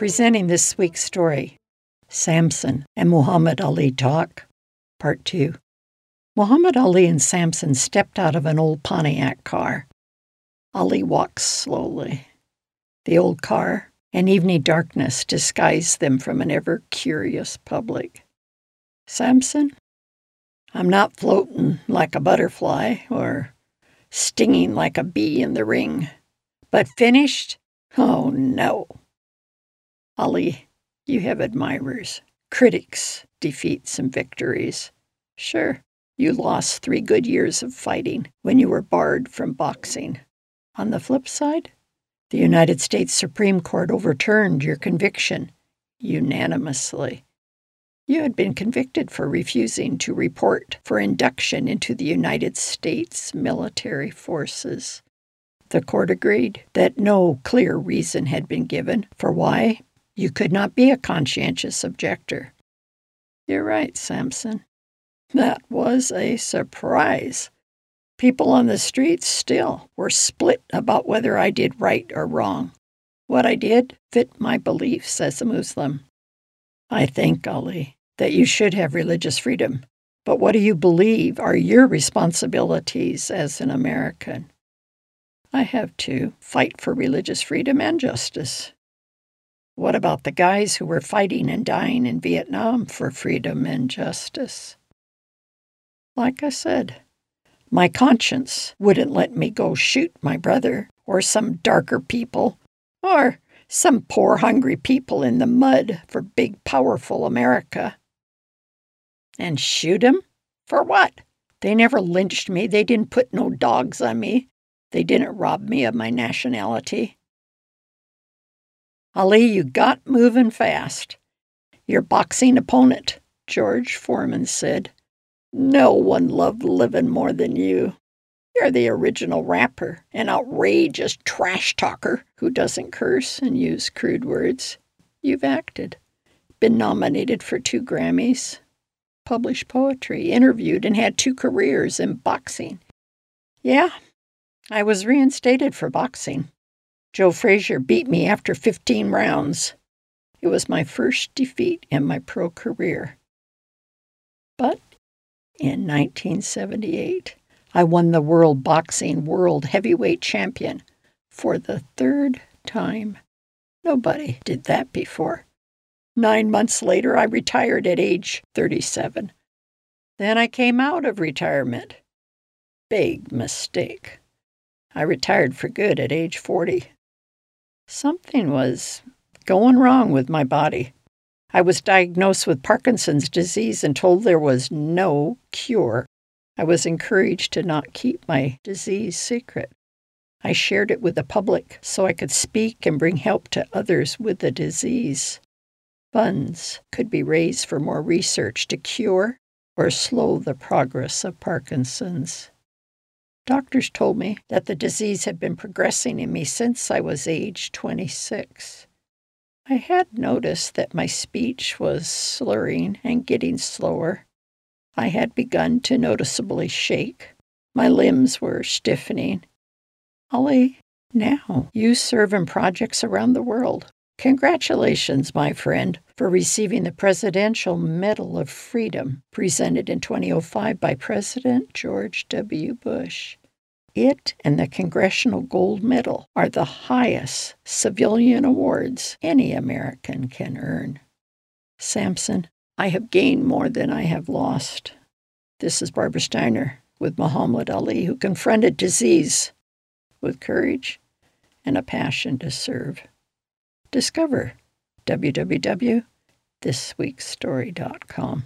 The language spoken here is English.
Presenting this week's story Samson and Muhammad Ali Talk, Part 2. Muhammad Ali and Samson stepped out of an old Pontiac car. Ali walked slowly. The old car and evening darkness disguised them from an ever curious public. Samson, I'm not floating like a butterfly or stinging like a bee in the ring, but finished? Oh no. Ali, you have admirers, critics, defeats, and victories. Sure, you lost three good years of fighting when you were barred from boxing. On the flip side, the United States Supreme Court overturned your conviction unanimously. You had been convicted for refusing to report for induction into the United States military forces. The court agreed that no clear reason had been given for why you could not be a conscientious objector. You're right, Samson. That was a surprise. People on the streets still were split about whether I did right or wrong. What I did fit my beliefs as a Muslim. I think, Ali, that you should have religious freedom. But what do you believe are your responsibilities as an American? I have to fight for religious freedom and justice. What about the guys who were fighting and dying in Vietnam for freedom and justice? Like I said, my conscience wouldn't let me go shoot my brother or some darker people or some poor hungry people in the mud for big powerful America. And shoot 'em? For what? They never lynched me. They didn't put no dogs on me. They didn't rob me of my nationality. Ali, you got moving fast. Your boxing opponent, George Foreman, said, no one loved living more than you. You're the original rapper, an outrageous trash talker who doesn't curse and use crude words. You've acted, been nominated for two Grammys, published poetry, interviewed, and had two careers in boxing. Yeah, I was reinstated for boxing. Joe Frazier beat me after 15 rounds. It was my first defeat in my pro career. But in 1978. I won the World Boxing World Heavyweight Champion for the third time. Nobody did that before. Nine months later, I retired at age 37. Then I came out of retirement. Big mistake. I retired for good at age 40. Something was going wrong with my body. I was diagnosed with Parkinson's disease and told there was no cure. I was encouraged to not keep my disease secret. I shared it with the public so I could speak and bring help to others with the disease. Funds could be raised for more research to cure or slow the progress of Parkinson's. Doctors told me that the disease had been progressing in me since I was age 26. I had noticed that my speech was slurring and getting slower. I had begun to noticeably shake. My limbs were stiffening. Ali, now you serve in projects around the world. Congratulations, my friend, for receiving the Presidential Medal of Freedom presented in 2005 by President George W. Bush. It and the Congressional Gold Medal are the highest civilian awards any American can earn. Samson, I have gained more than I have lost. This is Barbara Steiner with Muhammad Ali, who confronted disease with courage and a passion to serve. Discover www.thisweekstory.com.